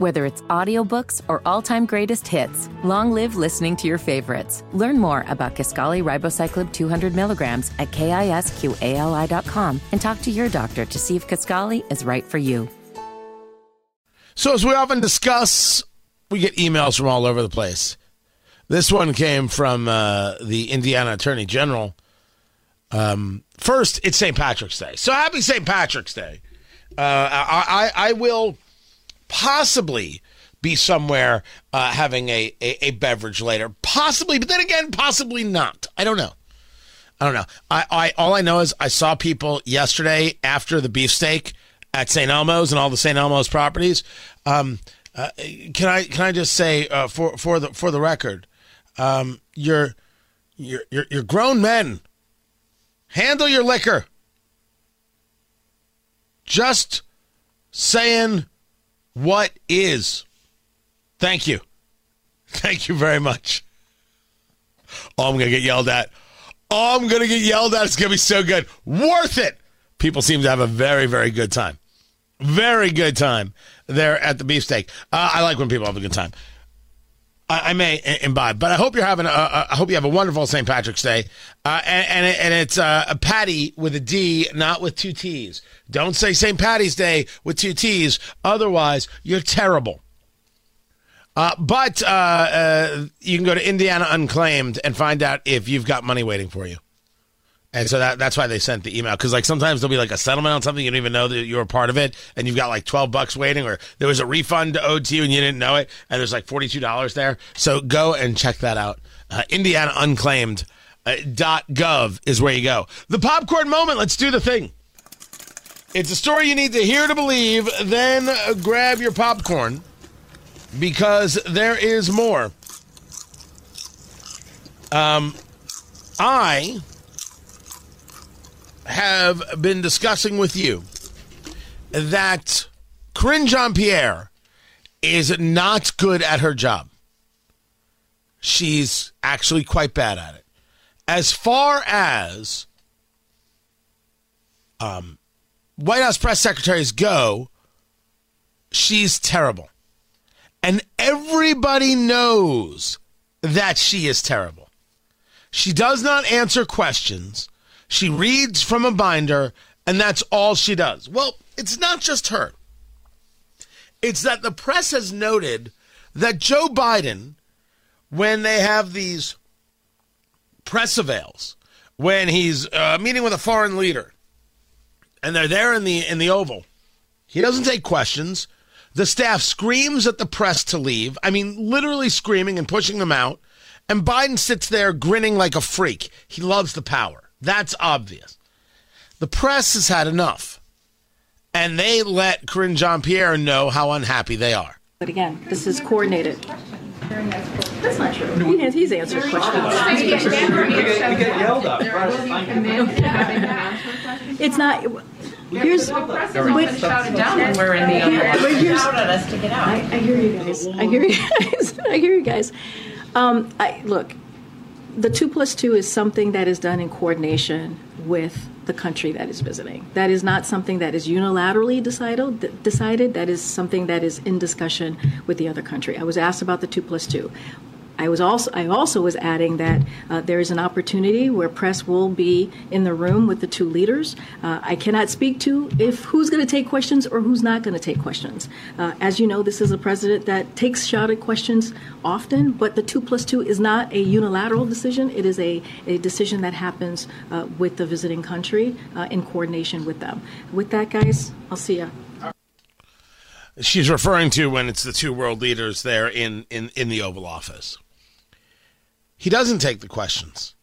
Whether it's audiobooks or all-time greatest hits, long live listening to your favorites. Learn more about Kisqali Ribociclib 200 milligrams at kisqali.com and talk to your doctor to see if Kisqali is right for you. So, as we often discuss, we get emails from all over the place. This one came from uh, the Indiana Attorney General. Um, first, it's St. Patrick's Day. So, happy St. Patrick's Day. Uh, I, I, I will possibly be somewhere uh, having a, a, a, beverage later. Possibly, but then again, possibly not. I don't know. I don't know. I, I all I know is I saw people yesterday after the beefsteak at St. Elmo's and all the St. Elmo's properties. Um, uh, can I can I just say uh, for for the for the record, um, you're you're you're, you're grown men. Handle your liquor. Just saying what is. Thank you. Thank you very much. Oh, I'm going to get yelled at. Oh, I'm going to get yelled at. It's going to be so good. Worth it. People seem to have a very, very good time. Very good time there at the beefsteak. Uh, I like when people have a good time. I, I may imbibe, but I hope you're having. A, a, I hope you have a wonderful St. Patrick's Day, uh, and and, and it's uh, a patty with a D, not with two T's. Don't say St. Patty's Day with two T's, otherwise you're terrible. Uh, but uh, uh, you can go to Indiana Unclaimed and find out if you've got money waiting for you. And so that, that's why they sent the email. Because like sometimes there'll be like a settlement on something you don't even know that you're a part of it, and you've got like twelve bucks waiting, or there was a refund owed to you and you didn't know it, and there's like forty two dollars there. So go and check that out. Uh, Indiana Unclaimed uh, dot gov is where you go. The popcorn moment. Let's do the thing. It's a story you need to hear to believe. Then grab your popcorn because there is more. Um, I have been discussing with you that Karine Jean Pierre is not good at her job. She's actually quite bad at it. As far as um, White House press secretaries go, she's terrible. And everybody knows that she is terrible. She does not answer questions. She reads from a binder, and that's all she does. Well, it's not just her. It's that the press has noted that Joe Biden, when they have these press avails, when he's uh, meeting with a foreign leader, and they're there in the in the Oval, he doesn't take questions. The staff screams at the press to leave. I mean, literally screaming and pushing them out. And Biden sits there grinning like a freak. He loves the power. That's obvious. The press has had enough. And they let Karine Jean Pierre know how unhappy they are. But again, this is coordinated. That's not true. He has, he's answered questions. You get yelled at. It's not. Here's Everyone shouted down when we're in the other. Wait, here's- Shouted at us to get out. I, I hear you guys. I hear you guys. I hear you guys. Um, I, look, the two plus two is something that is done in coordination with the country that is visiting. That is not something that is unilaterally decided. Decided. That is something that is in discussion with the other country. I was asked about the two plus two. I was also I also was adding that uh, there is an opportunity where press will be in the room with the two leaders. Uh, I cannot speak to if who's going to take questions or who's not going to take questions. Uh, as you know, this is a president that takes shot at questions often, but the two plus two is not a unilateral decision. It is a, a decision that happens uh, with the visiting country uh, in coordination with them. With that, guys, I'll see you. She's referring to when it's the two world leaders there in, in, in the Oval Office. He doesn't take the questions.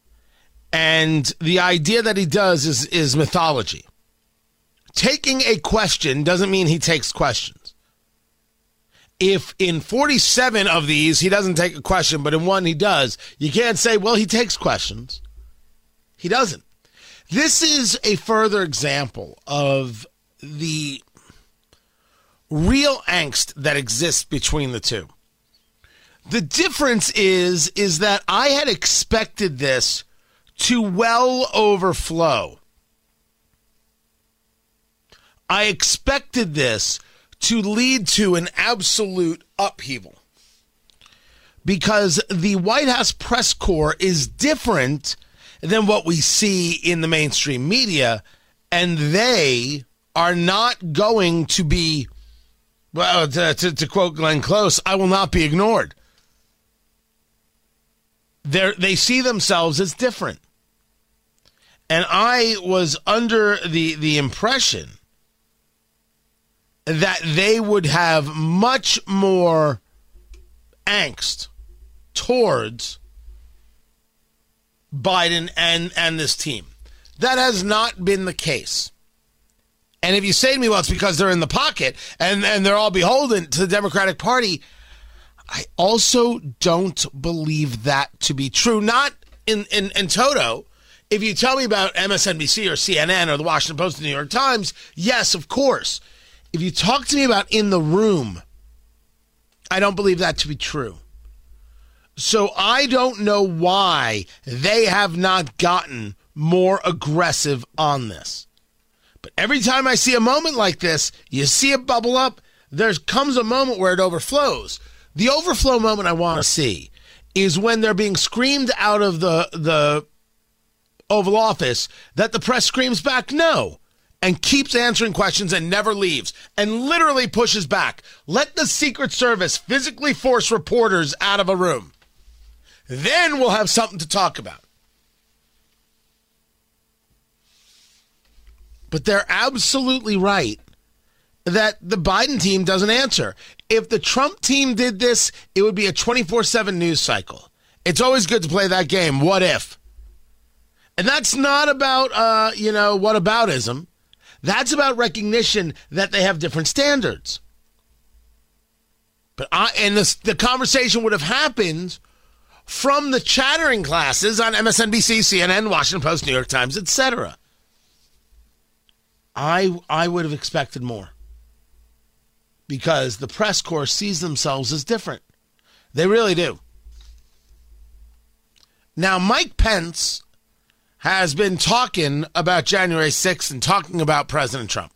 And the idea that he does is, is mythology. Taking a question doesn't mean he takes questions. If in 47 of these he doesn't take a question, but in one he does, you can't say, well, he takes questions. He doesn't. This is a further example of the real angst that exists between the two. The difference is is that I had expected this to well overflow. I expected this to lead to an absolute upheaval because the White House press corps is different than what we see in the mainstream media, and they are not going to be, well, to, to, to quote Glenn Close, I will not be ignored. They're, they see themselves as different. And I was under the, the impression that they would have much more angst towards Biden and, and this team. That has not been the case. And if you say to me, well, it's because they're in the pocket and, and they're all beholden to the Democratic Party, I also don't believe that to be true. Not in, in, in toto. If you tell me about MSNBC or CNN or the Washington Post the New York Times, yes, of course. If you talk to me about in the room, I don't believe that to be true. So I don't know why they have not gotten more aggressive on this. But every time I see a moment like this, you see it bubble up, there comes a moment where it overflows. The overflow moment I want to see is when they're being screamed out of the the Oval Office that the press screams back no and keeps answering questions and never leaves and literally pushes back. Let the Secret Service physically force reporters out of a room. Then we'll have something to talk about. But they're absolutely right that the Biden team doesn't answer. If the Trump team did this, it would be a 24 7 news cycle. It's always good to play that game. What if? And that's not about, uh, you know, whataboutism. That's about recognition that they have different standards. But I, and this, the conversation would have happened from the chattering classes on MSNBC, CNN, Washington Post, New York Times, etc. I I would have expected more. Because the press corps sees themselves as different. They really do. Now, Mike Pence has been talking about January 6th and talking about President Trump.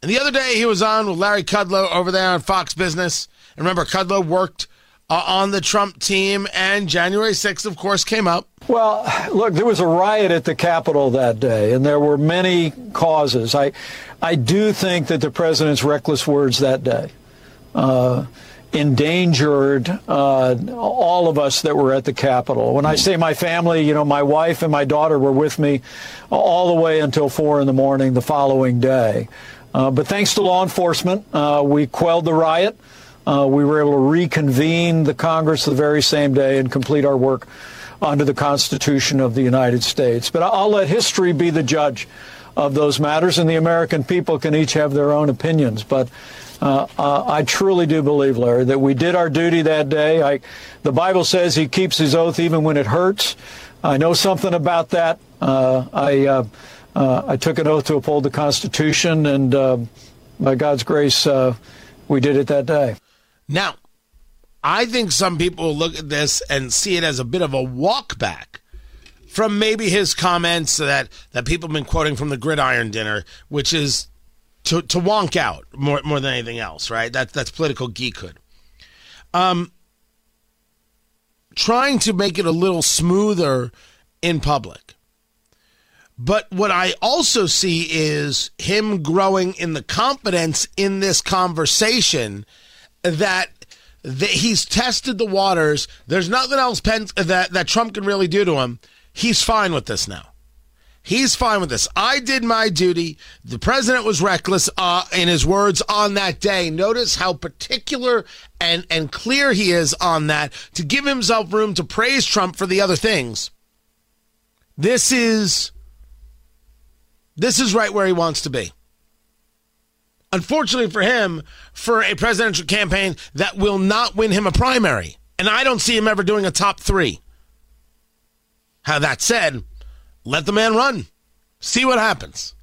And the other day he was on with Larry Kudlow over there on Fox Business. And remember, Kudlow worked uh, on the Trump team, and January 6th, of course, came up. Well, look, there was a riot at the Capitol that day, and there were many causes. I, I do think that the president's reckless words that day uh, endangered uh, all of us that were at the Capitol. When I say my family, you know, my wife and my daughter were with me all the way until four in the morning the following day. Uh, but thanks to law enforcement, uh, we quelled the riot. Uh, we were able to reconvene the Congress the very same day and complete our work under the Constitution of the United States. But I'll let history be the judge of those matters, and the American people can each have their own opinions. But uh, uh, I truly do believe, Larry, that we did our duty that day. I, the Bible says he keeps his oath even when it hurts. I know something about that. Uh, I, uh, uh, I took an oath to uphold the Constitution, and uh, by God's grace, we did it that day. Now, I think some people will look at this and see it as a bit of a walk back from maybe his comments that, that people have been quoting from the gridiron dinner, which is to, to wonk out more, more than anything else, right? That, that's political geekhood. Um, trying to make it a little smoother in public. But what I also see is him growing in the confidence in this conversation that, that he's tested the waters. There's nothing else Pence, that, that Trump can really do to him. He's fine with this now. He's fine with this. I did my duty. The president was reckless uh, in his words on that day. Notice how particular and, and clear he is on that to give himself room to praise Trump for the other things. This is this is right where he wants to be unfortunately for him, for a presidential campaign that will not win him a primary. And I don't see him ever doing a top three. How that said, let the man run. See what happens.